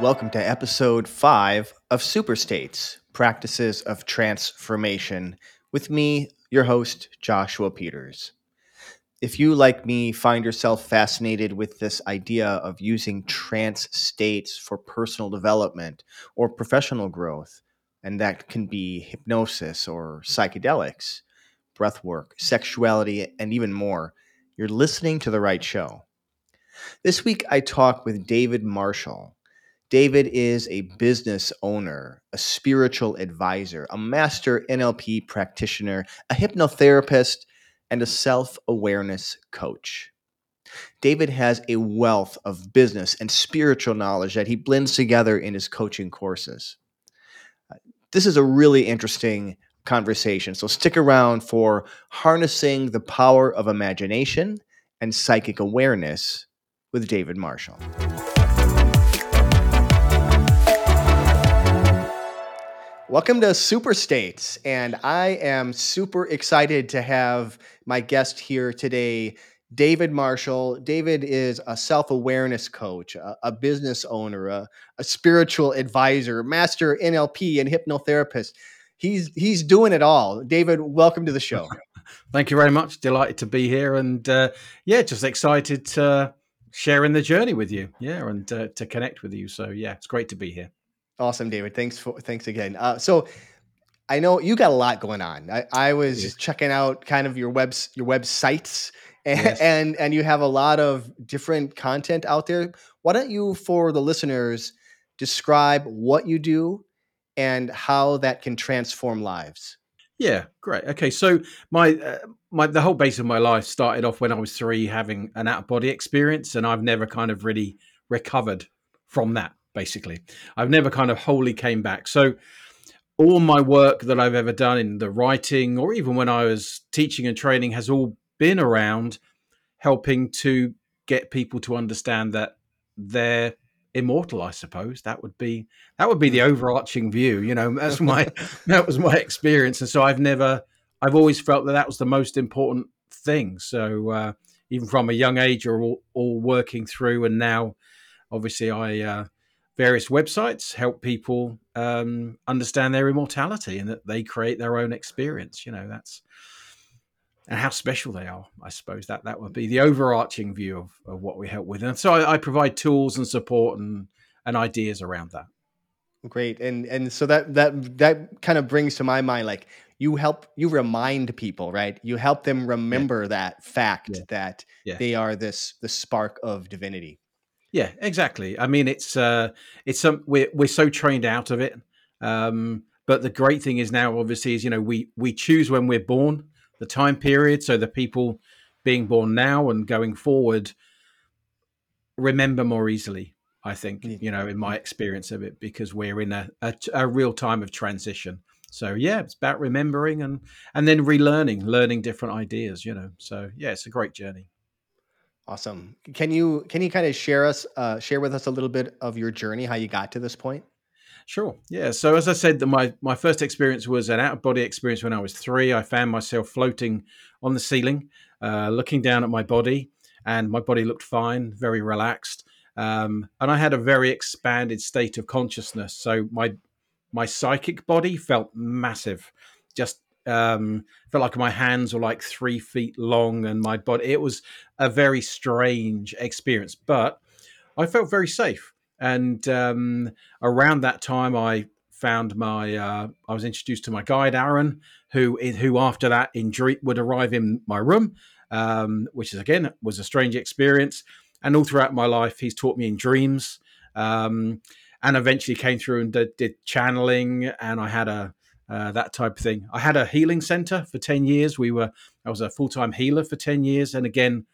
Welcome to episode five of Super States Practices of Transformation with me, your host, Joshua Peters. If you, like me, find yourself fascinated with this idea of using trance states for personal development or professional growth, and that can be hypnosis or psychedelics, breath work, sexuality, and even more, you're listening to the right show. This week, I talk with David Marshall. David is a business owner, a spiritual advisor, a master NLP practitioner, a hypnotherapist, and a self awareness coach. David has a wealth of business and spiritual knowledge that he blends together in his coaching courses. Uh, this is a really interesting conversation, so stick around for harnessing the power of imagination and psychic awareness with David Marshall. Welcome to Super States, and I am super excited to have my guest here today, David Marshall. David is a self awareness coach, a, a, business owner, a, a spiritual advisor, master NLP and hypnotherapist. He's he's doing it all. David, welcome to the show. Thank you very much. Delighted to be here, and uh, yeah, just excited to sharing the journey with you. Yeah, and uh, to connect with you. So yeah, it's great to be here. Awesome, David. Thanks for thanks again. Uh, so I know you got a lot going on. I, I was checking out kind of your webs your websites and, yes. and and you have a lot of different content out there. Why don't you, for the listeners, describe what you do and how that can transform lives? Yeah, great. Okay, so my uh, my the whole base of my life started off when I was three, having an out of body experience, and I've never kind of really recovered from that basically. I've never kind of wholly came back. So all my work that I've ever done in the writing or even when I was teaching and training has all been around helping to get people to understand that they're immortal i suppose that would be that would be the mm. overarching view you know that's my that was my experience and so i've never i've always felt that that was the most important thing so uh, even from a young age are all, all working through and now obviously i uh, various websites help people um, understand their immortality and that they create their own experience. You know, that's and how special they are. I suppose that that would be the overarching view of, of what we help with. And so I, I provide tools and support and and ideas around that. Great, and and so that that that kind of brings to my mind like you help you remind people right you help them remember yeah. that fact yeah. that yeah. they are this the spark of divinity yeah, exactly. I mean, it's uh, it's some we're we're so trained out of it. Um, but the great thing is now, obviously, is you know we we choose when we're born, the time period, so the people being born now and going forward remember more easily. I think you know, in my experience of it, because we're in a, a, a real time of transition. So yeah, it's about remembering and and then relearning, learning different ideas. You know, so yeah, it's a great journey. Awesome. Can you can you kind of share us uh, share with us a little bit of your journey, how you got to this point? Sure. Yeah. So as I said, my my first experience was an out of body experience when I was three. I found myself floating on the ceiling, uh, looking down at my body, and my body looked fine, very relaxed, um, and I had a very expanded state of consciousness. So my my psychic body felt massive, just um felt like my hands were like three feet long and my body it was a very strange experience but i felt very safe. And um around that time i found my uh i was introduced to my guide aaron who who after that in would arrive in my room um which is again was a strange experience. And all throughout my life he's taught me in dreams um and eventually came through and did, did channeling. And i had a uh, that type of thing. I had a healing center for 10 years. We were, I was a full time healer for 10 years. And again,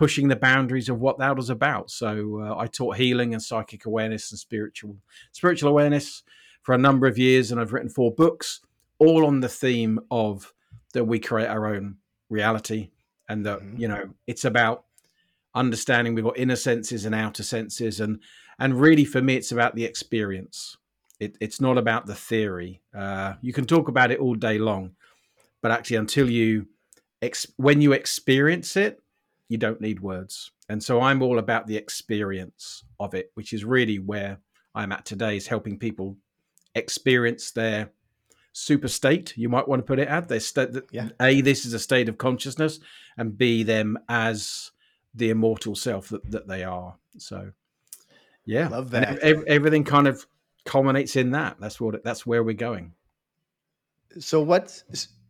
pushing the boundaries of what that was about. So uh, I taught healing and psychic awareness and spiritual spiritual awareness for a number of years, and I've written four books, all on the theme of that we create our own reality, and that mm-hmm. you know it's about understanding we've got inner senses and outer senses, and and really for me it's about the experience. It, it's not about the theory. Uh, you can talk about it all day long, but actually, until you, ex- when you experience it, you don't need words. And so I'm all about the experience of it, which is really where I'm at today is helping people experience their super state. You might want to put it at their state. Yeah. A, this is a state of consciousness, and B, them as the immortal self that, that they are. So, yeah, Love that. ev- everything kind of culminates in that. That's what. That's where we're going. So what's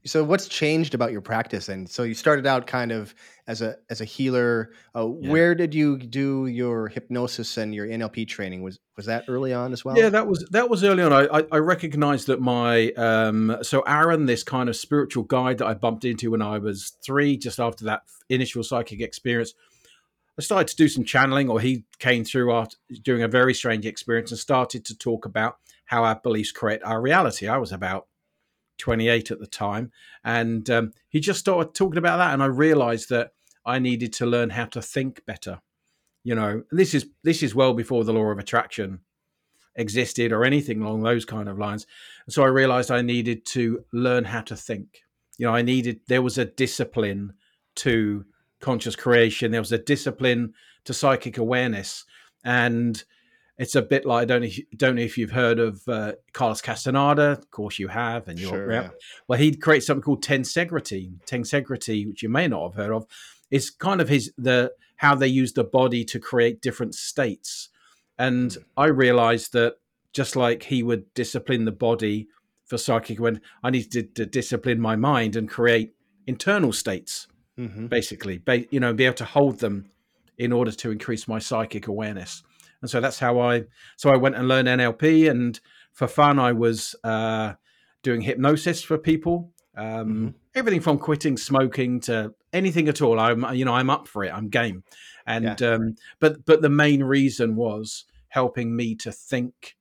so what's changed about your practice? And so you started out kind of as a as a healer. Uh, Yeah. Where did you do your hypnosis and your NLP training? Was was that early on as well? Yeah, that was that was early on. I I, recognized that my um so Aaron, this kind of spiritual guide that I bumped into when I was three, just after that initial psychic experience, I started to do some channeling, or he came through after doing a very strange experience and started to talk about how our beliefs create our reality. I was about 28 at the time, and um, he just started talking about that, and I realized that I needed to learn how to think better. You know, and this is this is well before the law of attraction existed or anything along those kind of lines. And so I realized I needed to learn how to think. You know, I needed there was a discipline to conscious creation. There was a discipline to psychic awareness, and it's a bit like I don't know if, don't know if you've heard of uh, Carlos Castaneda. Of course, you have, and you're Sure, yeah. Well, he'd create something called tensegrity. Tensegrity, which you may not have heard of, is kind of his the how they use the body to create different states. And I realized that just like he would discipline the body for psychic, when I needed to, to discipline my mind and create internal states, hmm basically, ba- you know, be able to hold them in order to increase my psychic awareness. And so that's how I. So I went and learned NLP, and for fun, I was uh, doing hypnosis for people. Um, Mhm. Everything from quitting smoking to anything at all. I'm, you know, I'm up for it. I'm game. And um, but but the main reason was helping me to think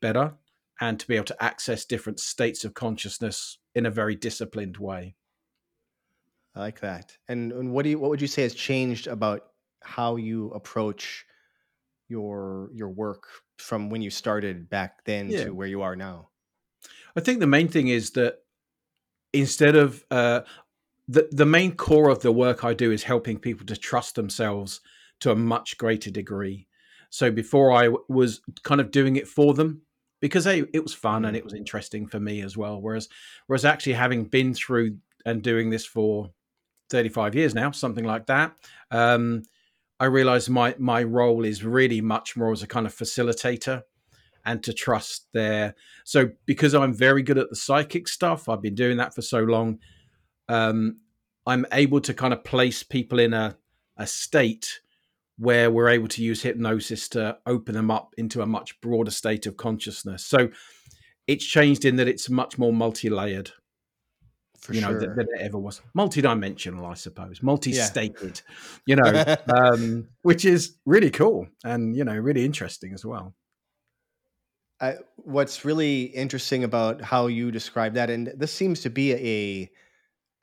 better and to be able to access different states of consciousness in a very disciplined way. I like that. And and what do you what would you say has changed about how you approach your your work from when you started back then Yeah. to where you are now? I think the main thing is that instead of uh, the the main core of the work I do is helping people to trust themselves to a much greater degree. So before I w- was kind of doing it for them because hey, it was fun and Mhm. it was interesting for me as well. Whereas whereas actually having been through and doing this for 35 years now, something like that, um, I realized my my role is really much more as a kind of facilitator and to trust their so because I'm very good at the psychic stuff, I've been doing that for so long. Um, I'm able to kind of place people in a a state where we're able to use hypnosis to open them up into a much broader state of consciousness. So it's changed in that it's much more multi-layered, For you know, sure. than, it ever was. Multi-dimensional, I suppose, multi-stated, you know, um, which is really cool and you know really interesting as well. I, what's really interesting about how you describe that, and this seems to be a,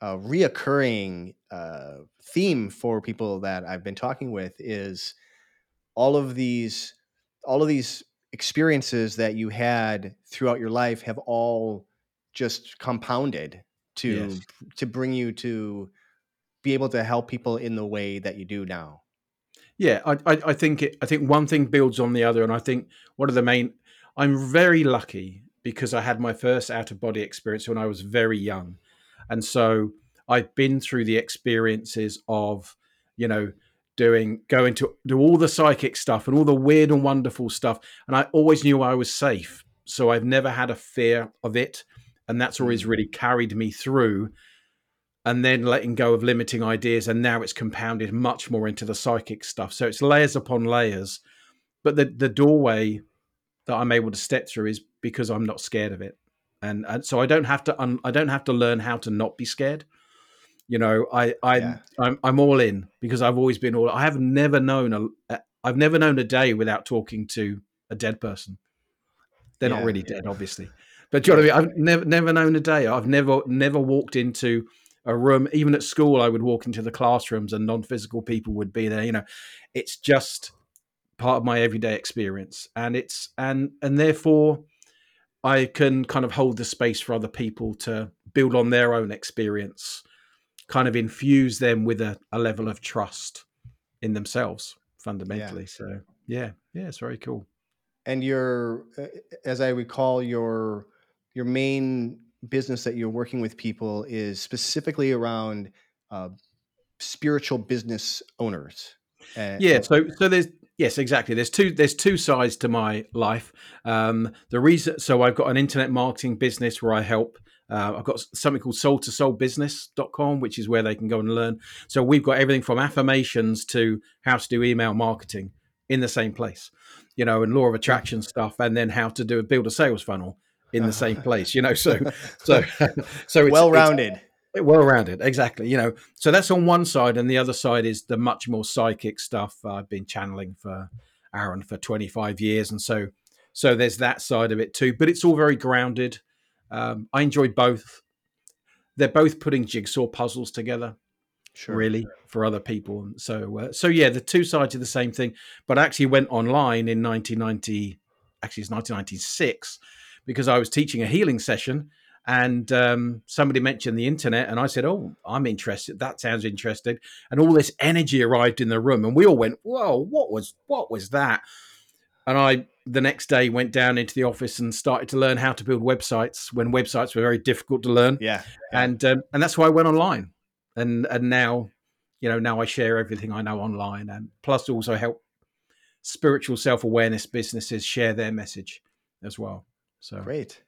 a reoccurring uh, theme for people that I've been talking with, is all of these all of these experiences that you had throughout your life have all just compounded to Yes. to bring you to be able to help people in the way that you do now. Yeah, I, I, I think it, I think one thing builds on the other, and I think one of the main. I'm very lucky because I had my first out of body experience when I was very young, and so I've been through the experiences of, you know, doing going to do all the psychic stuff and all the weird and wonderful stuff, and I always knew I was safe, so I've never had a fear of it, and that's always mm. really carried me through and then letting go of limiting ideas and now it's compounded much more into the psychic stuff. So it's layers upon layers but the the doorway that i'm able to step through is because i'm not scared of it. And, and so i don't have to un, i don't have to learn how to not be scared. You know i i Yeah. I'm, I'm all in because i've always been all i have never known a i've never known a day without talking to a dead person. They're not Yeah. really dead obviously but do you know what I mean? I've never never known a day. I've never never walked into a room. Even at school, I would walk into the classrooms and non-physical people would be there. You know, it's just part of my everyday experience, and it's and and therefore I can kind of hold the space for other people to build on their own experience, kind of infuse them with a, a level of trust in themselves fundamentally. So yeah, yeah, it's very cool. And your, as I recall, your your main business that you're working with people is specifically around uh, spiritual business owners. And, yeah. So so there's yes exactly. There's two there's two sides to my life. Um, the reason so I've got an internet marketing business where I help uh, I've got something called soul to soul business.com, which is where they can go and learn. So we've got everything from affirmations to how to do email marketing in the same place, you know, and law of attraction stuff, and then how to do a build a sales funnel in the same place, you know. So, so, so it's well rounded. Well rounded, exactly. You know, so that's on one side, and the other side is the much more psychic stuff. I've been channeling for Aaron for 25 years, and so so there's that side of it too. But it's all very grounded um, I enjoy both. They're both putting jigsaw puzzles together, sure. really, for other people. So, uh, so yeah, the two sides of the same thing. But I actually went online in 1990, actually it's 1996, because I was teaching a healing session, and um, somebody mentioned the internet, and I said, "Oh, I'm interested. That sounds interesting." And all this energy arrived in the room, and we all went, "Whoa, what was what was that?" And I the next day went down into the office and started to learn how to build websites when websites were very difficult to learn. Yeah, yeah. and um, and that's why I went online, and and now, you know, now I share everything I know online, and plus also help spiritual self awareness businesses share their message as well. So great.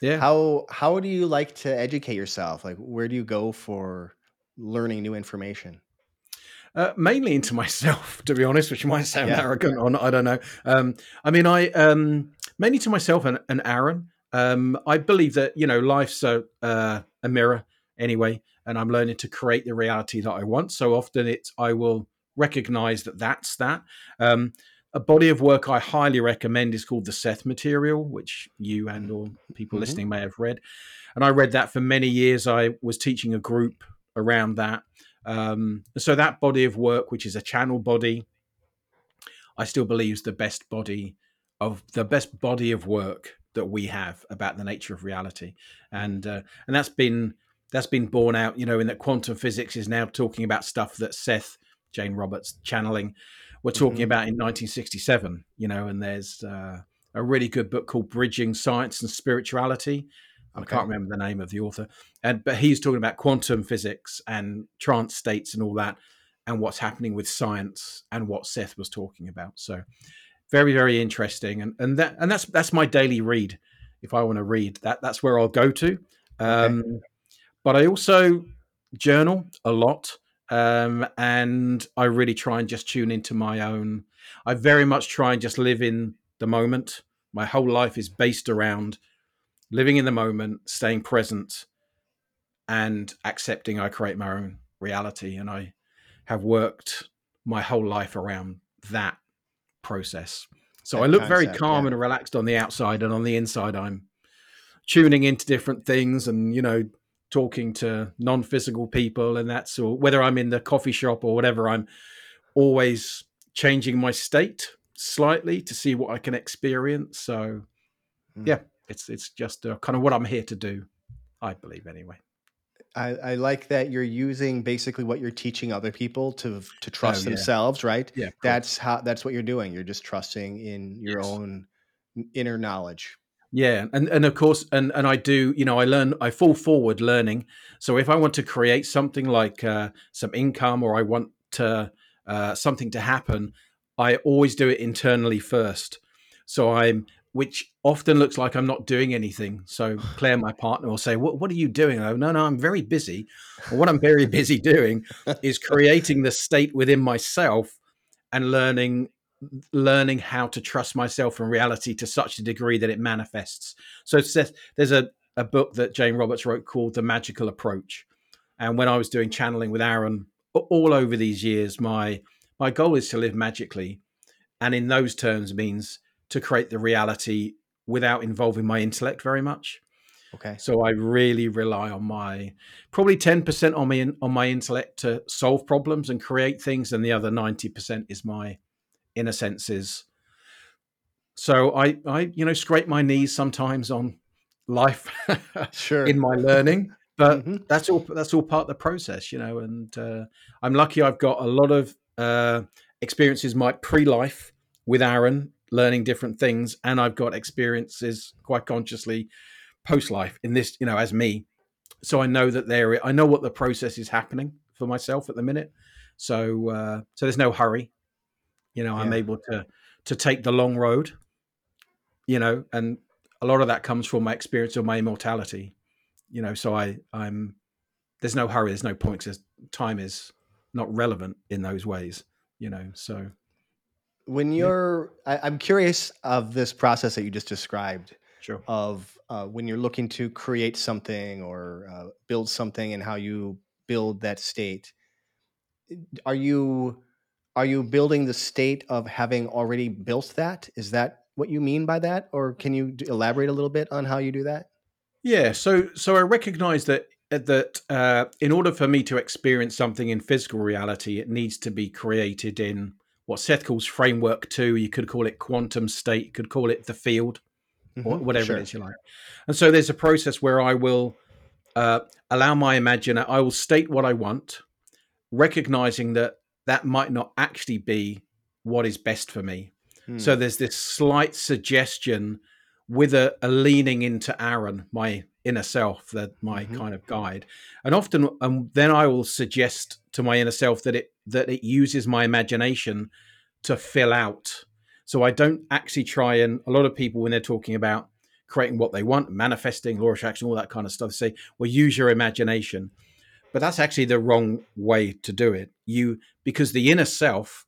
Yeah. How how do you like to educate yourself? Like, where do you go for learning new information? Uh, mainly into myself, to be honest, which might sound yeah. arrogant or not. I don't know. Um, I mean, I um, mainly to myself and, and Aaron. Um, I believe that you know life's a, uh, a mirror anyway, and I'm learning to create the reality that I want. So often, it's I will recognize that that's that. Um, a body of work I highly recommend is called the Seth Material, which you and or people mm-hmm. listening may have read. And I read that for many years. I was teaching a group around that um, so that body of work, which is a channel body, I still believe is the best body of the best body of work that we have about the nature of reality, and uh, and that's been that's been borne out, you know, in that quantum physics is now talking about stuff that Seth Jane Roberts channeling were talking mm-hmm. about in 1967, you know, and there's uh, a really good book called Bridging Science and Spirituality Okay. I can't remember the name of the author, and but he's talking about quantum physics and trance states and all that, and what's happening with science and what Seth was talking about. So, very very interesting, and and that and that's that's my daily read. If I want to read that, that's where I'll go to. Um, okay. But I also journal a lot, um, and I really try and just tune into my own. I very much try and just live in the moment. My whole life is based around living in the moment, staying present, and accepting I create my own reality. And I have worked my whole life around that process. So that I look concept, very calm yeah. and relaxed on the outside, and on the inside, I'm tuning into different things and, you know, talking to non physical people. And that's all, whether I'm in the coffee shop or whatever, I'm always changing my state slightly to see what I can experience. So, mm. yeah, it's it's just uh, kind of what I'm here to do. I believe anyway. I, I, like that you're using basically what you're teaching other people to to trust oh, yeah. themselves, right? Yeah, that's how that's what you're doing. You're just trusting in your yes. own inner knowledge. Yeah, and and of course, and and I do, you know, I learn, I fall forward learning. So if I want to create something like uh, some income, or I want to uh, something to happen, I always do it internally first. So I'm which often looks like I'm not doing anything. So Claire, my partner, will say, "What What are you doing?" I go, "No, no, I'm very busy. what I'm very busy doing is creating the state within myself and learning." Learning how to trust myself and reality to such a degree that it manifests so Seth, there's a, a book that jane roberts wrote called the magical approach and when i was doing channeling with aaron all over these years my my goal is to live magically and in those terms means to create the reality without involving my intellect very much. Okay. So I really rely on my probably 10% on me on my intellect to solve problems and create things and the other 90% is my inner senses. So I I you know scrape my knees sometimes on life sure in my learning but mm-hmm. that's all that's all part of the process you know and uh, i'm lucky i've got a lot of uh, experiences my pre-life with aaron learning different things, and I've got experiences quite consciously post life in this, you know, as me. So I know that there, I know what the process is happening for myself at the minute. So, uh, so there's no hurry. You know, yeah. I'm able to to take the long road. You know, and a lot of that comes from my experience of my immortality. You know, so I I'm there's no hurry, there's no point because time is not relevant in those ways. You know, so when you're, yeah. I, I'm curious of this process that you just described. Sure. Of uh, when you're looking to create something or uh, build something and how you build that state. Are you are you building the state of having already built that? Is that what you mean by that, or can you elaborate a little bit on how you do that? Yeah. So so I recognize that uh, that uh, in order for me to experience something in physical reality, it needs to be created in what Seth calls framework two. You could call it quantum state. You could call it the field, mm-hmm, or whatever sure. it is you like. And so there's a process where I will uh, allow my imaginer. I will state what I want, recognizing that that might not actually be what is best for me. Hmm. So there's this slight suggestion with a, a leaning into Aaron, my inner self, that my mm-hmm. kind of guide. And often, um, then I will suggest to my inner self that it that it uses my imagination to fill out. So I don't actually try and a lot of people when they're talking about creating what they want, manifesting, law of attraction, all that kind of stuff, say, well, use your imagination. But that's actually the wrong way to do it. You because the inner self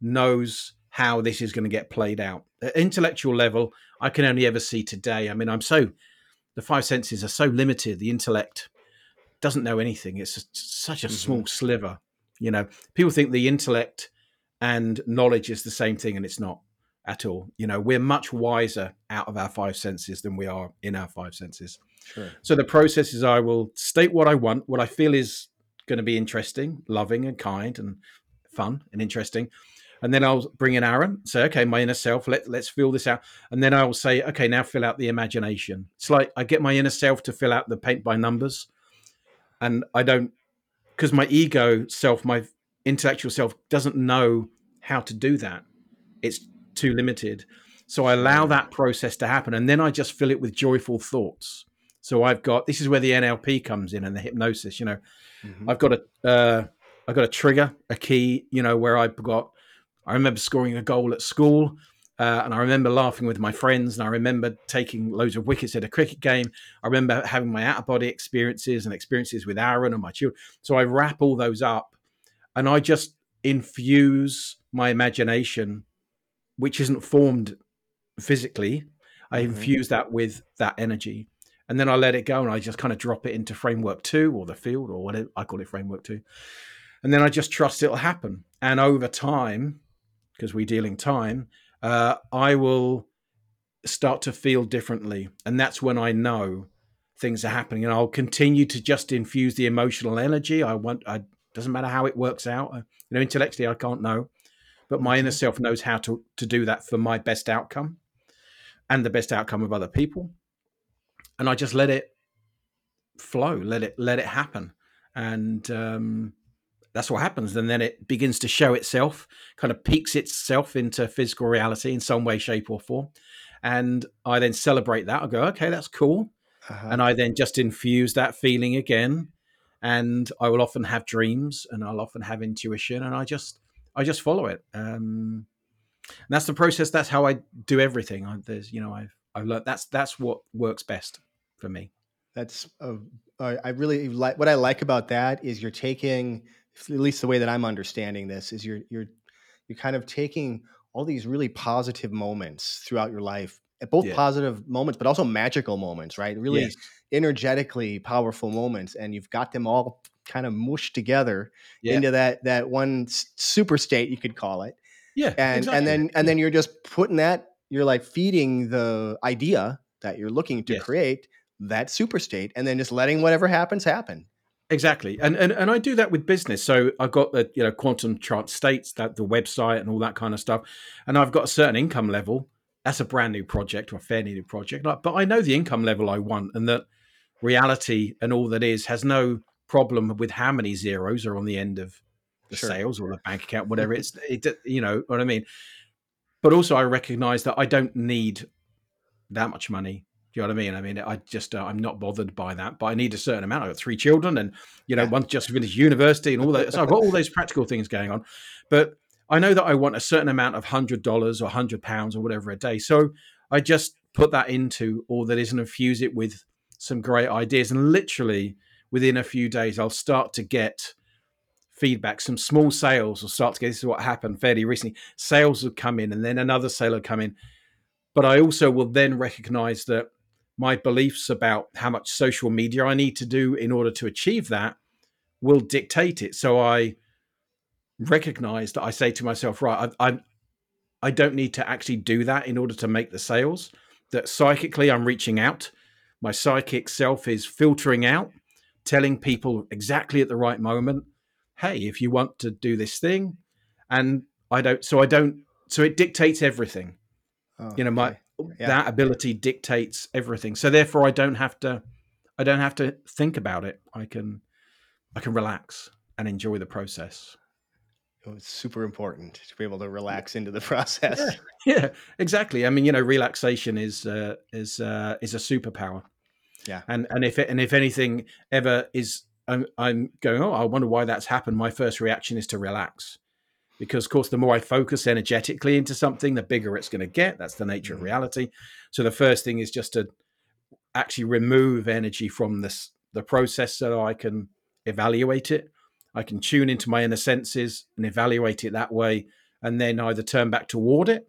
knows how this is going to get played out. At intellectual level, I can only ever see today. I mean, I'm so the five senses are so limited. The intellect doesn't know anything. It's such a mm-hmm. small sliver. You know, people think the intellect and knowledge is the same thing, and it's not at all. You know, we're much wiser out of our five senses than we are in our five senses. Sure. So the process is I will state what I want, what I feel is going to be interesting, loving, and kind, and fun and interesting and then I'll bring in Aaron, say, okay, my inner self, let, let's fill this out. And then I'll say, okay, now fill out the imagination. It's like I get my inner self to fill out the paint by numbers. And I don't, because my ego self, my intellectual self doesn't know how to do that. It's too limited. So I allow that process to happen. And then I just fill it with joyful thoughts. So I've got, this is where the NLP comes in and the hypnosis, you know, mm-hmm. I've got a, uh, I've got a trigger, a key, you know, where I've got I remember scoring a goal at school. Uh, and I remember laughing with my friends, and I remember taking loads of wickets at a cricket game. I remember having my out of body experiences and experiences with Aaron and my children. So I wrap all those up, and I just infuse my imagination, which isn't formed physically. I mm-hmm. infuse that with that energy, and then I let it go, and I just kind of drop it into framework two or the field or whatever I call it, framework two, and then I just trust it'll happen. And over time, because we're dealing time, uh, I will start to feel differently. And that's when I know things are happening. And I'll continue to just infuse the emotional energy. I want, I doesn't matter how it works out. You know, intellectually, I can't know, but my inner self knows how to, to do that for my best outcome and the best outcome of other people. And I just let it flow, let it, let it happen. And, um, that's what happens. And then it begins to show itself, kind of peaks itself into physical reality in some way, shape, or form. And I then celebrate that. I go, okay, that's cool. Uh-huh. And I then just infuse that feeling again. And I will often have dreams and I'll often have intuition and I just I just follow it. Um, and that's the process. That's how I do everything. I, there's, you know, I've I've learned that's that's what works best for me. That's a, I really like what I like about that is you're taking at least the way that I'm understanding this is you're you're you're kind of taking all these really positive moments throughout your life, eh, both yeah. positive moments, but also magical moments, right? Really yes. energetically powerful moments, and you've got them all kind of mushed together yeah. into that that one super state, you could call it. Yeah, and exactly. and then and then you're just putting that. You're like feeding the idea that you're looking to yes. create that super state, and then just letting whatever happens happen. Exactly, and, and and I do that with business. So I've got the you know quantum trance states that the website and all that kind of stuff, and I've got a certain income level. That's a brand new project or a fairly new project, but I know the income level I want, and that reality and all that is has no problem with how many zeros are on the end of the sure. sales or the bank account, whatever it's. It, you know what I mean. but also I recognize that I don't need that much money. Do you know what I mean? I mean, I just uh, I'm not bothered by that, but I need a certain amount. I've got three children, and you know, yeah. one just finished university and all that. So I've got all those practical things going on, but I know that I want a certain amount of hundred dollars or hundred pounds or whatever a day. So I just put that into all that is and infuse it with some great ideas. And literally within a few days, I'll start to get feedback. Some small sales will start to get. This is what happened fairly recently. Sales will come in, and then another sale will come in. But I also will then recognize that my beliefs about how much social media I need to do in order to achieve that will dictate it. So I recognize that I say to myself, right, I, I, I don't need to actually do that in order to make the sales. That psychically I'm reaching out. My psychic self is filtering out, telling people exactly at the right moment hey, if you want to do this thing, and I don't, so I don't, so it dictates everything. Oh, you know, my yeah. that ability dictates everything. So therefore, I don't have to, I don't have to think about it. I can, I can relax and enjoy the process. Oh, it's super important to be able to relax into the process. Yeah, yeah exactly. I mean, you know, relaxation is uh, is uh, is a superpower. Yeah, and and if it, and if anything ever is I'm, I'm going, oh, I wonder why that's happened. My first reaction is to relax. Because, of course, the more I focus energetically into something, the bigger it's going to get. That's the nature mm-hmm. of reality. So, the first thing is just to actually remove energy from this the process so I can evaluate it. I can tune into my inner senses and evaluate it that way, and then either turn back toward it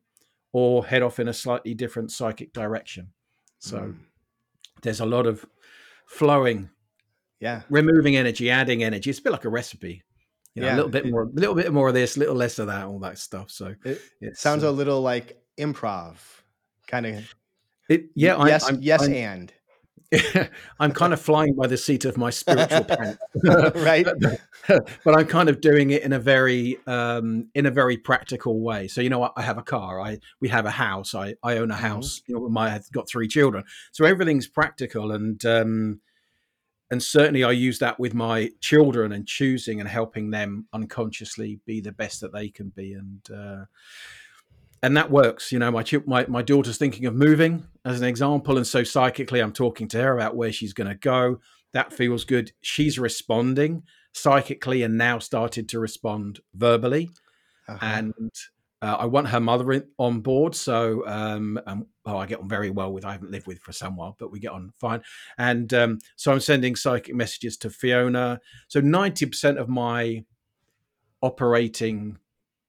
or head off in a slightly different psychic direction. So, mm. there's a lot of flowing yeah removing energy adding energy it's a bit like a recipe you know, yeah. a little bit more a little bit more of this a little less of that all that stuff so it sounds uh, a little like improv kind of it yeah yes I'm, yes I'm, and I'm kind of flying by the seat of my spiritual pants, right? but I'm kind of doing it in a very um, in a very practical way. So you know, what I have a car, I we have a house, I I own a mm-hmm. house. Mm-hmm. You know, my I've got three children, so everything's practical, and um, and certainly I use that with my children and choosing and helping them unconsciously be the best that they can be, and uh, and that works. You know, my my my daughter's thinking of moving as an example, and so psychically I'm talking to her about where she's going to go. That feels good. She's responding psychically and now started to respond verbally, uh-huh. and uh, I want her mother in, on board, so um, um, oh, I get on very well with. I haven't lived with for some while, but we get on fine. And um, so I'm sending psychic messages to Fiona. So ninety percent of my operating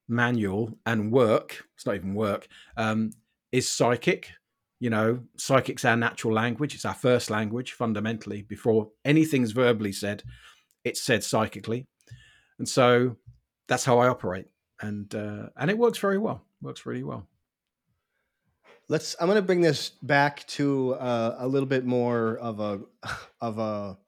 manual and work—it's not even work—is um, psychic. You know, psychic's our natural language. It's our first language fundamentally. Before anything's verbally said, it's said psychically, and so that's how I operate and uh, and it works very well. Works really well. Let's. I'm going to bring this back to uh, a little bit more of a of a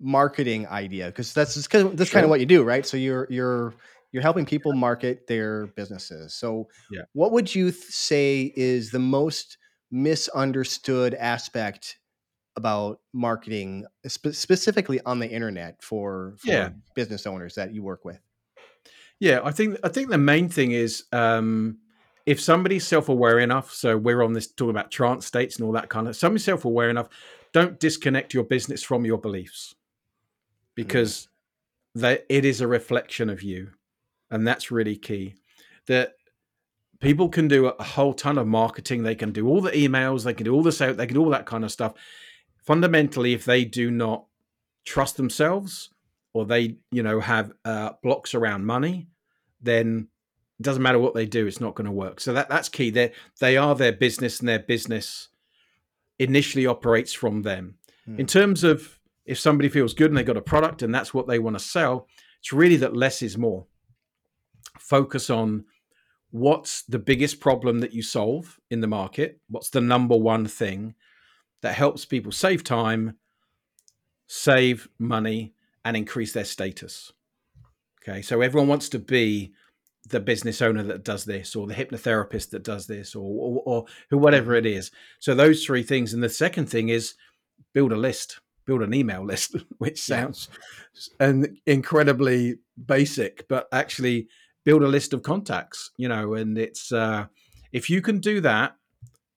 marketing idea because that's that's sure. kind of what you do, right? So you're you're you're helping people market their businesses. So, yeah. what would you th- say is the most misunderstood aspect about marketing, spe- specifically on the internet for, for yeah. business owners that you work with? Yeah, I think I think the main thing is um, if somebody's self-aware enough. So we're on this talking about trance states and all that kind of. Somebody's self-aware enough. Don't disconnect your business from your beliefs, because mm. that it is a reflection of you, and that's really key. That people can do a whole ton of marketing. They can do all the emails. They can do all the sales. They can do all that kind of stuff. Fundamentally, if they do not trust themselves or they you know have uh, blocks around money, then it doesn't matter what they do, it's not going to work. So that that's key. They they are their business, and their business initially operates from them. Hmm. In terms of if somebody feels good and they've got a product and that's what they want to sell, it's really that less is more. Focus on what's the biggest problem that you solve in the market, what's the number one thing that helps people save time, save money, and increase their status. Okay, so everyone wants to be the business owner that does this, or the hypnotherapist that does this, or, or, or who, whatever it is. So those three things, and the second thing is build a list, build an email list, which sounds yeah. incredibly basic, but actually build a list of contacts, you know, and it's uh, if you can do that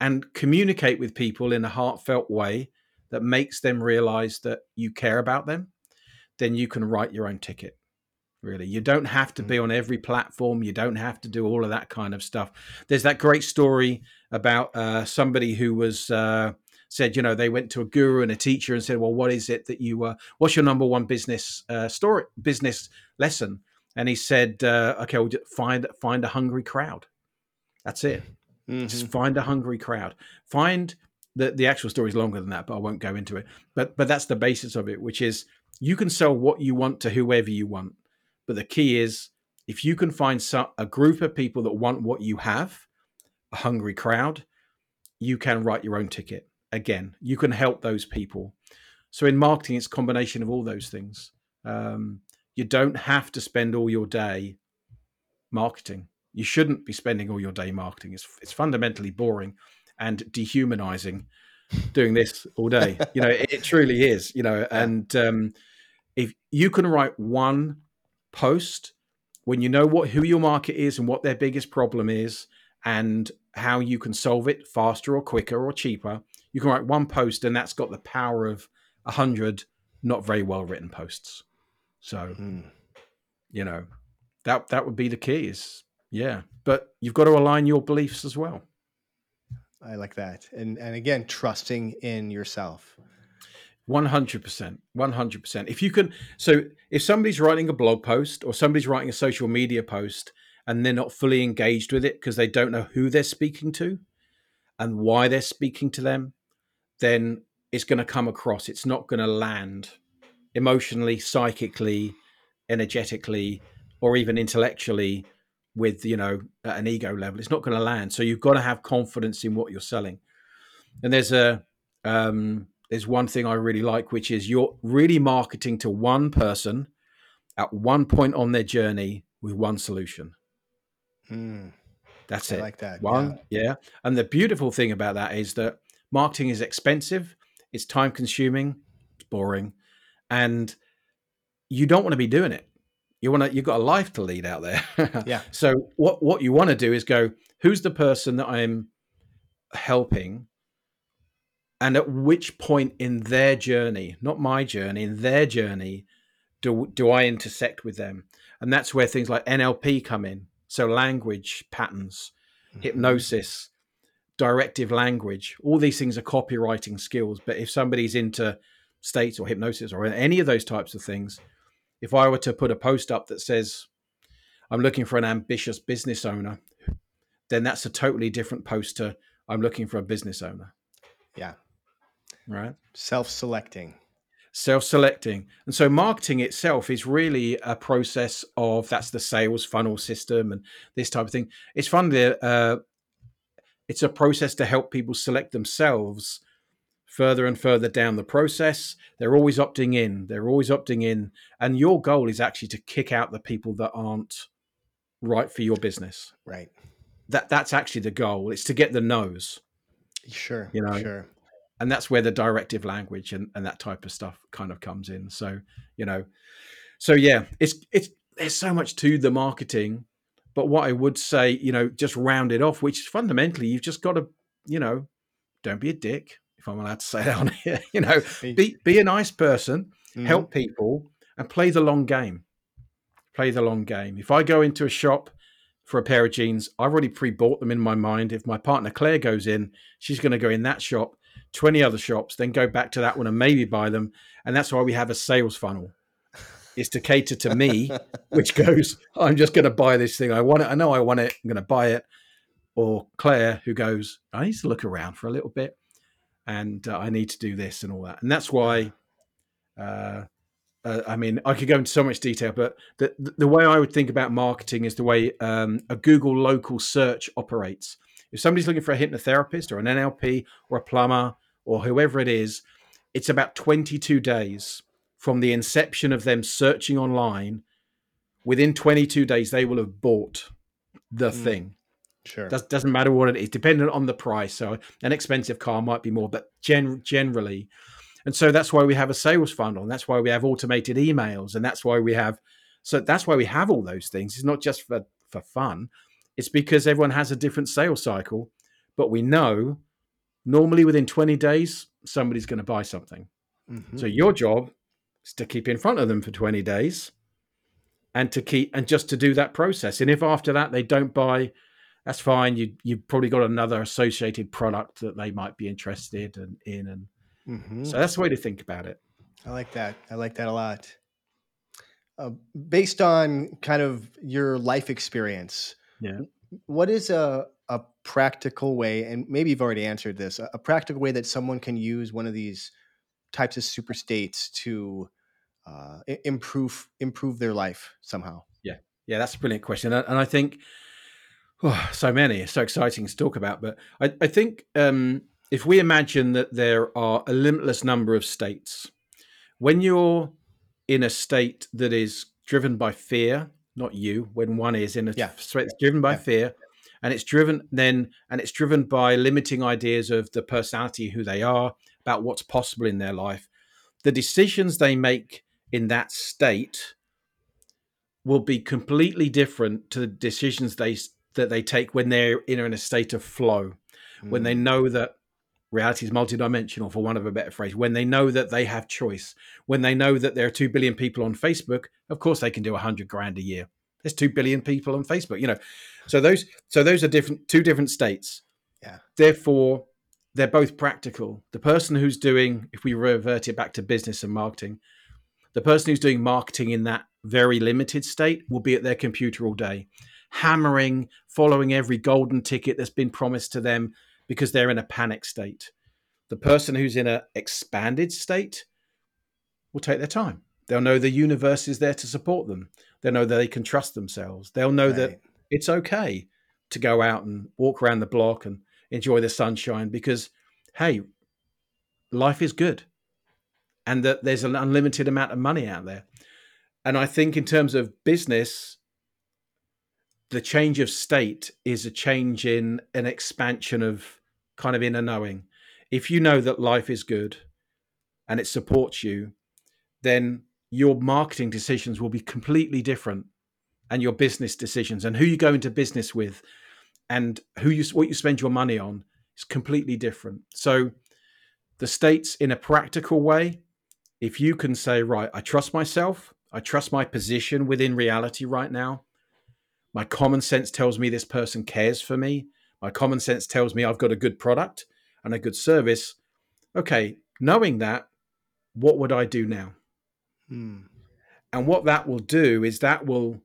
and communicate with people in a heartfelt way that makes them realize that you care about them, then you can write your own ticket. Really, you don't have to be Mm. on every platform. You don't have to do all of that kind of stuff. There's that great story about uh, somebody who was uh, said, you know, they went to a guru and a teacher and said, well, what is it that you, uh, what's your number one business uh, story, business lesson? And he said, uh, okay, we'll just find find a hungry crowd. That's it. Mhm. Just find a hungry crowd. Find the the actual story is longer than that, but I won't go into it. But but that's the basis of it, which is you can sell what you want to whoever you want. But the key is if you can find some, a group of people that want what you have, a hungry crowd, you can write your own ticket. Again, you can help those people. So in marketing, it's a combination of all those things. Um, you don't have to spend all your day marketing. You shouldn't be spending all your day marketing. It's it's fundamentally boring and dehumanizing doing this all day. You know, it, it truly is. You know, and um, if you can write one post when you know what who your market is and what their biggest problem is and how you can solve it faster or quicker or cheaper, you can write one post and that's got the power of a hundred not very well written posts. So Mm. you know that that would be the key is yeah but you've got to align your beliefs as well I like that. And and again, trusting in yourself. 100% 100% if you can so if somebody's writing a blog post or somebody's writing a social media post and they're not fully engaged with it because they don't know who they're speaking to and why they're speaking to them then it's going to come across. It's not going to land emotionally psychically energetically or even intellectually with you know at an ego level. It's not going to land. So you've got to have confidence in what you're selling. And there's a um there's one thing i really like which is you're really marketing to one person at one point on their journey with one solution Mm. that's I it like that. one yeah. and the beautiful thing about that is that marketing is expensive it's time consuming it's boring and you don't want to be doing it you want to you've got a life to lead out there Yeah. so what what you want to do is go who's the person that i'm helping and at which point in their journey not my journey in their journey do do i intersect with them and that's where things like nlp come in so language patterns Mhm. hypnosis, directive language. All these things are copywriting skills. But if somebody's into states or hypnosis or any of those types of things, if I were to put a post up that says, I'm looking for an ambitious business owner, then that's a totally different post to I'm looking for a business owner. Yeah. Right. Self-selecting. self selecting. And so marketing itself is really a process of that's the sales funnel system and this type of thing. It's fun uh, it's a process to help people select themselves further and further down the process. They're always opting in, they're always opting in. And your goal is actually to kick out the people that aren't right for your business. Right. That that's actually the goal. It's to get the no's. Sure. You know, Sure. And that's where the directive language and, and that type of stuff kind of comes in. So you know so yeah it's it's there's so much to the marketing. But what i would say you know just round it off which is fundamentally you've just got to you know don't be a dick if i'm allowed to say that on here you know. Be. Be a nice person Mhm. help people and play the long game. Play the long game. If i go into a shop for a pair of jeans i've already pre-bought them in my mind. If my partner claire goes in she's going to go in that shop 20 other shops then go back to that one and maybe buy them. And that's why we have a sales funnel. Is to cater to me which goes i'm just going to buy this thing. I want it. I know i want it. I'm going to buy it. Or claire who goes i need to look around for a little bit and uh, i need to do this and all that. And that's why uh, uh, I mean, I could go into so much detail, but the the way I would think about marketing is the way um, a Google local search operates. If somebody's looking for a hypnotherapist or an NLP or a plumber or whoever it is, it's about 22 days from the inception of them searching online. Within 22 days, they will have bought the Mm. thing. Sure. Does, doesn't matter what it is, depending on the price. So an expensive car might be more, but gen- generally, and so that's why we have a sales funnel, and that's why we have automated emails, and that's why we have. So that's why we have all those things. It's not just for for fun. It's because everyone has a different sales cycle, but we know normally within 20 days, somebody's going to buy something. Mm-hmm. So your job is to keep in front of them for 20 days and to keep and just to do that process. And if after that they don't buy, that's fine. You you've probably got another associated product that they might be interested in, in and mm-hmm. so that's the way to think about it. I like that. I like that a lot. Uh, based on kind of your life experience, yeah, what is a a practical way, and maybe you've already answered this, a, a practical way that someone can use one of these types of super states to uh, improve improve their life somehow? Yeah, yeah, that's a brilliant question, and I think oh, so many, so exciting to talk about. But I, I think um, if we imagine that there are a limitless number of states, when you're in a state that is driven by fear, not you, when one is in a yeah. state that's driven by yeah. fear, and it's driven then and it's driven by limiting ideas of the personality who they are about what's possible in their life the decisions they make in that state will be completely different to the decisions they that they take when they're in a state of flow mm. when they hmm. know that reality is multidimensional for one of a better phrase. When they know that they have choice when they know that there are 2 billion people on facebook of course they can do 100 grand a year. There's 2 billion people on facebook you know. So those so those are different two different states. Yeah. Therefore they're both practical. The person who's doing if we revert it back to business and marketing the person who's doing marketing in that very limited state will be at their computer all day hammering following every golden ticket that's been promised to them because they're in a panic state. The person who's in an expanded state will take their time. They'll know the universe is there to support them. They'll know that they can trust themselves. They'll know right. that it's okay to go out and walk around the block and enjoy the sunshine because, hey, life is good and that there's an unlimited amount of money out there. And I think, in terms of business, the change of state is a change in an expansion of kind of inner knowing. If you know that life is good and it supports you, then your marketing decisions will be completely different and your business decisions and who you go into business with and who you what you spend your money on is completely different. So the states in a practical way, if you can say, right, I trust myself, I trust my position within reality right now. My common sense tells me this person cares for me. My common sense tells me I've got a good product and a good service. Okay, knowing that, what would I do now? Hmm. And what that will do is that will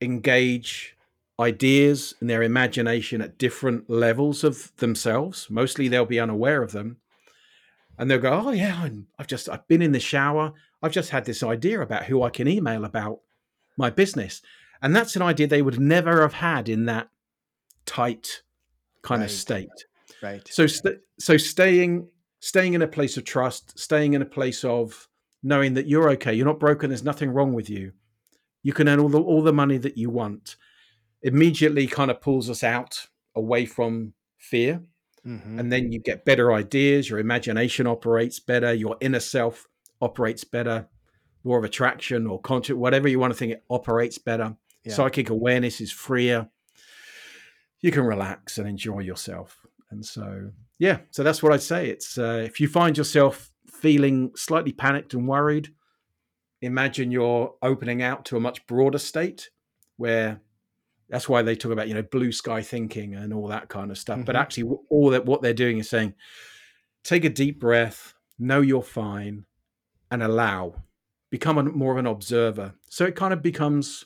engage ideas and their imagination at different levels of themselves. Mostly they'll be unaware of them. And they'll go, Oh, yeah, I've just, I've been in the shower. I've just had this idea about who I can email about my business. And that's an idea they would never have had in that tight kind right. of state. Right. So st- so staying staying in a place of trust, staying in a place of knowing that you're okay, you're not broken, there's nothing wrong with you. You can earn all the all the money that you want. Immediately kind of pulls us out away from fear. Mm-hmm. And then you get better ideas, your imagination operates better, your inner self operates better, law of attraction or conscious, whatever you want to think, it operates better. Yeah. Psychic awareness is freer you can relax and enjoy yourself. And so, yeah, so that's what I'd say. It's uh, if you find yourself feeling slightly panicked and worried, imagine you're opening out to a much broader state where that's why they talk about you know blue sky thinking and all that kind of stuff. Mm-hmm. But actually, all that what they're doing is saying, take a deep breath, know you're fine, and allow. Become a, more of an observer. So it kind of becomes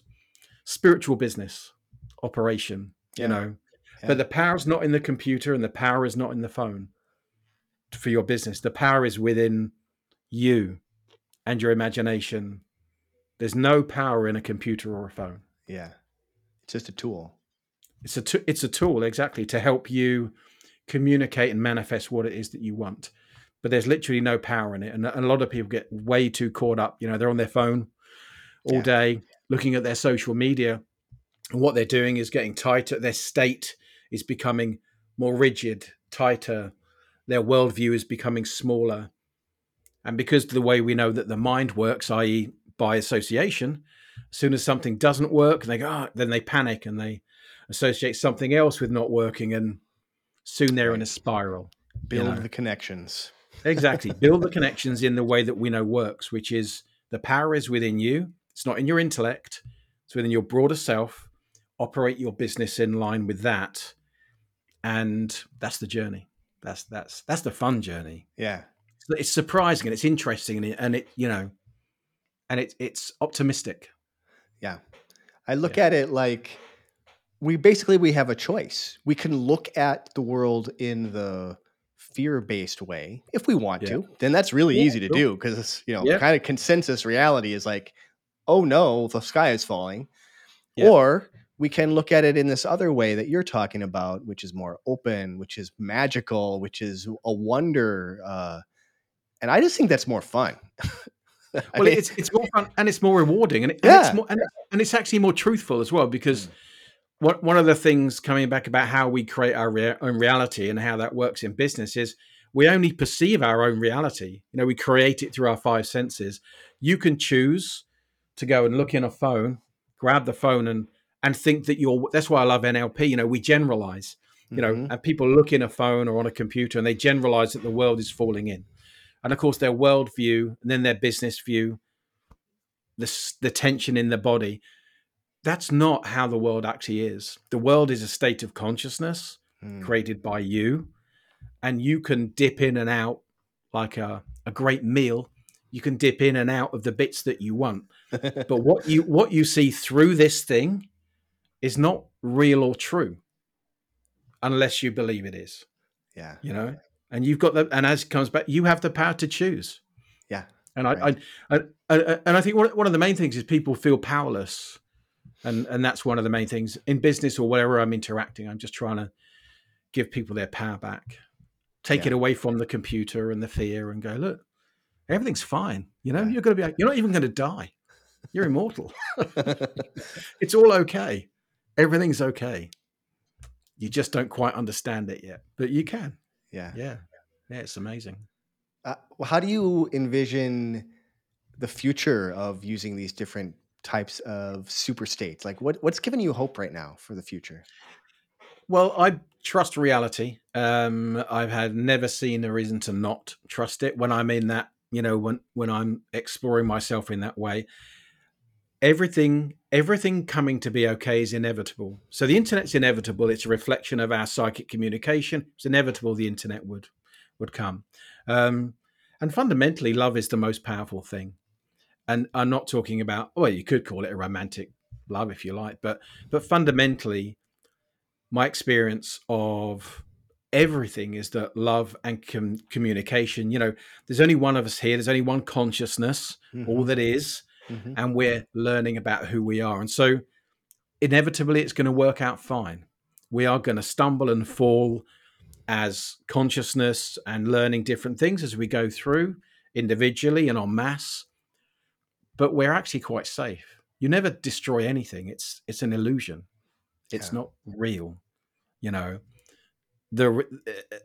spiritual business operation. Yeah. You know, yeah. But the power is not in the computer and the power is not in the phone for your business. The power is within you and your imagination. There's no power in a computer or a phone. Yeah. It's just a tool. It's a t- it's a tool exactly to help you communicate and manifest what it is that you want. But there's literally no power in it and a lot of people get way too caught up, you know, they're on their phone all yeah. day looking at their social media and what they're doing is getting tighter their state is becoming more rigid, tighter. Their worldview is becoming smaller. And because the way we know that the mind works, i.e., by association, as soon as something doesn't work, they go, oh, then they panic and they associate something else with not working, and soon they're in a spiral. Build know. the connections. Exactly. Build the connections in the way that we know works, which is the power is within you. It's not in your intellect. It's within your broader self. Operate your business in line with that, and that's the journey. That's that's that's the fun journey. Yeah. It's surprising and it's interesting and it, and it you know, and it's it's optimistic. Yeah. I look at it like we basically we have a choice. We can look at the world in the fear-based way if we want Yeah. to. Then that's really Yeah, easy to do because it's you know, Yeah. kind of consensus reality is like, oh no, the sky is falling. Yeah. Or we can look at it in this other way that you're talking about, which is more open, which is magical, which is a wonder. Uh, and I just think that's more fun. Well, mean, it's it's more fun and it's more rewarding and, it, and Yeah. it's more and, and it's actually more truthful as well because Mm. one one of the things coming back about how we create our rea- own reality and how that works in business is we only perceive our own reality. You know, we create it through our five senses. You can choose to go and look in a phone, grab the phone and and think that you're that's why I love NLP, you know, we generalize. You know, Mhm. and people look in a phone or on a computer and they generalize that the world is falling in. And of course their world view and then their business view, the the tension in the body. That's not how the world actually is. The world is a state of consciousness Mm. created by you and you can dip in and out like a, a great meal you can dip in and out of the bits that you want but what you what you see through this thing is not real or true unless you believe it is yeah. you know and you've got the and as it comes back you have the power to choose Yeah. and I, Right. I, I, I and i think one, one of the main things is people feel powerless and and that's one of the main things in business or wherever i'm interacting i'm just trying to give people their power back take Yeah. it away from the computer and the fear and go look everything's fine you know Yeah. you're going to be you're not even going to die you're immortal it's all okay everything's okay you just don't quite understand it yet but you can yeah. yeah yeah it's amazing Uh, well, how do you envision the future of using these different types of super states? Like, what what's giving you hope right now for the future? Well, I trust reality. Um, I've had never seen a reason to not trust it when I'm in that, you know, when when I'm exploring myself in that way. Everything, everything coming to be okay is inevitable. So the internet's inevitable. It's a reflection of our psychic communication. It's inevitable the internet would would come. Um, and fundamentally, love is the most powerful thing. And I'm not talking about, well, you could call it a romantic love if you like, but but fundamentally, my experience of everything is that love and com- communication you know there's only one of us here there's only one consciousness all Mhm, that is mhm. and we're learning about who we are. And so inevitably it's going to work out fine. We are going to stumble and fall as consciousness and learning different things as we go through individually and en masse but we're actually quite safe. You never destroy anything. It's it's an illusion. It's Yeah. not real you know? The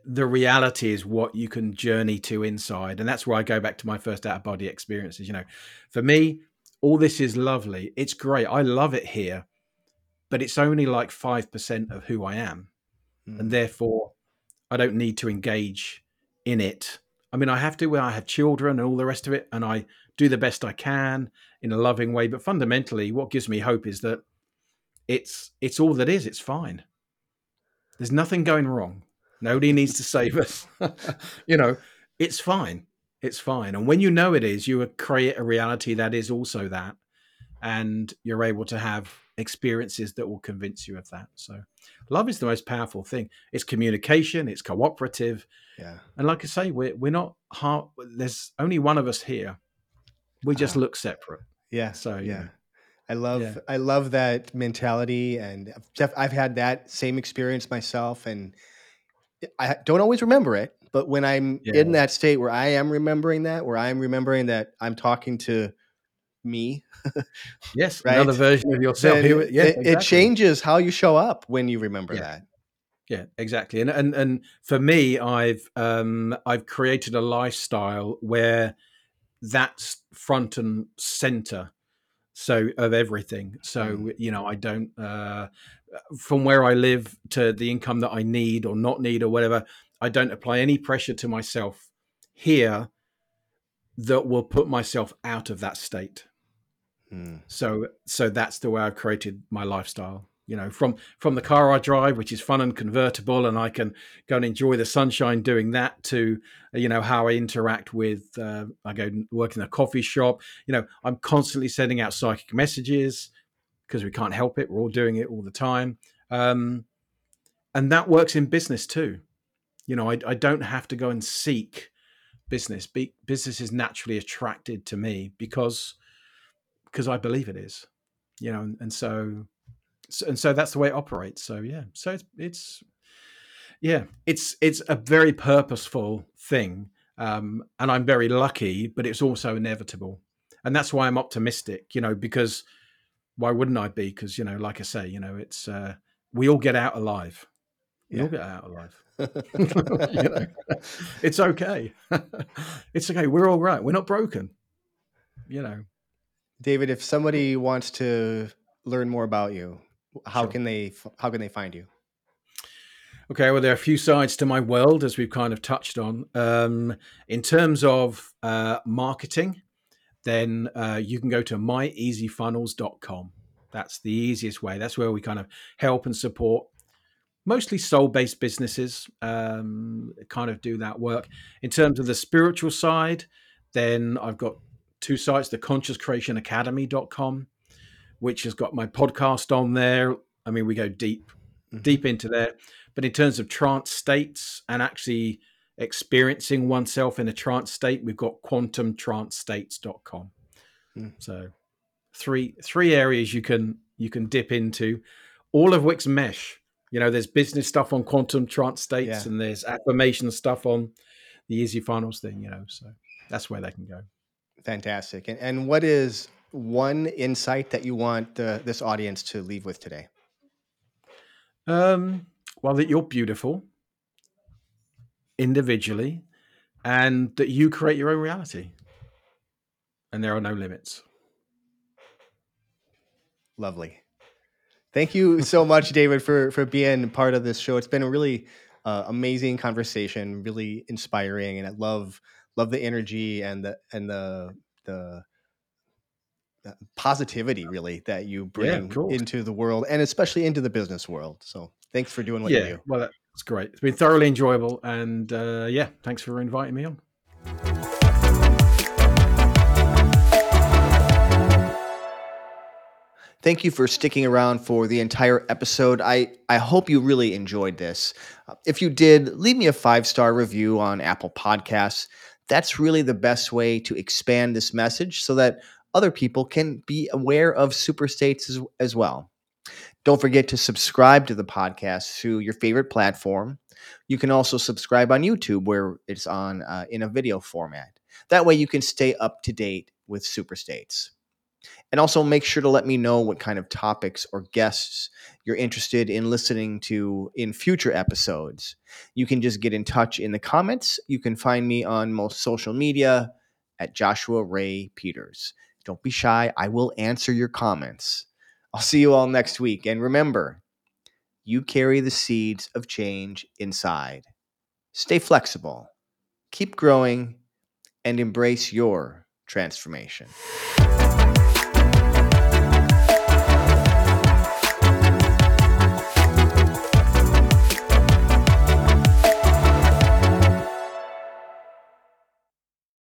the reality is what you can journey to inside and that's where i go back to my first out of body experiences you know? For me all this is lovely. It's great. I love it here but it's only like 5% of who i am Mm. and therefore i don't need to engage in it. I mean i have to when i have children and all the rest of it and i do the best i can in a loving way but fundamentally what gives me hope is that it's it's all that is. It's fine. There's nothing going wrong. Nobody needs to save us. You know it's fine it's fine and when you know it is you create a reality that is also that and you're able to have experiences that will convince you of that so love is the most powerful thing it's communication it's cooperative yeah. and like i say we're, we're not hard there's only one of us here we just Ah. look separate Yeah. So, you yeah. know. I love Yeah. I love that mentality and I've had that same experience myself and I don't always remember it, but when I'm Yeah. in that state where I am remembering that, where I'm remembering that I'm talking to me, yes Right. another version of yourself then here it, it- it changes how you show up when you remember Yeah. that. Yeah, exactly. And and and for me, I've um I've created a lifestyle where that's front and center so of everything. So mm. you know, I don't uh, from where I live to the income that I need or not need or whatever. I don't apply any pressure to myself here that will put myself out of that state. Mm. So so that's the way I've created my lifestyle. You know from from the car i drive which is fun and convertible and i can go and enjoy the sunshine doing that to you know how i interact with uh, i go work in a coffee shop. You know i'm constantly sending out psychic messages because we can't help it. We're all doing it all the time. Um, and that works in business too you know I, I don't have to go and seek business Be- business is naturally attracted to me because because i believe it is you know and, and so and so that's the way it operates. So yeah, so it's it's yeah, it's it's a very purposeful thing, um, and I'm very lucky, but it's also inevitable, and that's why I'm optimistic. You know, because why wouldn't I be? Because you know, like I say, you know, it's uh, we all get out alive. We yeah. all get out alive. you know, it's okay. it's okay. We're all right. We're not broken. You know, David. If somebody wants to learn more about you, how sure. can they how can they find you? Okay, well, there are a few sides to my world, as we've kind of touched on. Um, in terms of uh, marketing, then uh, you can go to myeasyfunnels.com. That's the easiest way. That's where we kind of help and support mostly soul based businesses, um, kind of do that work. In terms of the spiritual side, then I've got two sites the consciouscreationacademy.com which has got my podcast on there. I mean, we go deep, mm-hmm. deep into there. But in terms of trance states and actually experiencing oneself in a trance state, we've got quantumtrancestates.com. Mm. So three three areas you can you can dip into, all of which mesh. You know, there's business stuff on quantum trance states, yeah. and there's affirmation stuff on the easy funnels thing. You know, so that's where they can go. Fantastic. And and what is one insight that you want the, this audience to leave with today? Um, well, that you're beautiful individually and that you create your own reality and there are no limits. Lovely. Thank you so much, David, for, for being part of this show. It's been a really uh, amazing conversation, really inspiring, and I love love the energy and the and the the positivity really that you bring yeah, into the world and especially into the business world. So thanks for doing what yeah, you do. Well, that's great. It's been thoroughly enjoyable. And uh, yeah, thanks for inviting me on. Thank you for sticking around for the entire episode. I, I hope you really enjoyed this. Uh, if you did, leave me a five star review on Apple Podcasts. That's really the best way to expand this message so that other people can be aware of super states as, as well. Don't forget to subscribe to the podcast through your favorite platform. You can also subscribe on YouTube where it's on uh, in a video format. That way you can stay up to date with super states. And also make sure to let me know what kind of topics or guests you're interested in listening to in future episodes. You can just get in touch in the comments. You can find me on most social media at Joshua Ray Peters. Don't be shy. I will answer your comments. I'll see you all next week. And remember, you carry the seeds of change inside. Stay flexible, keep growing, and embrace your transformation.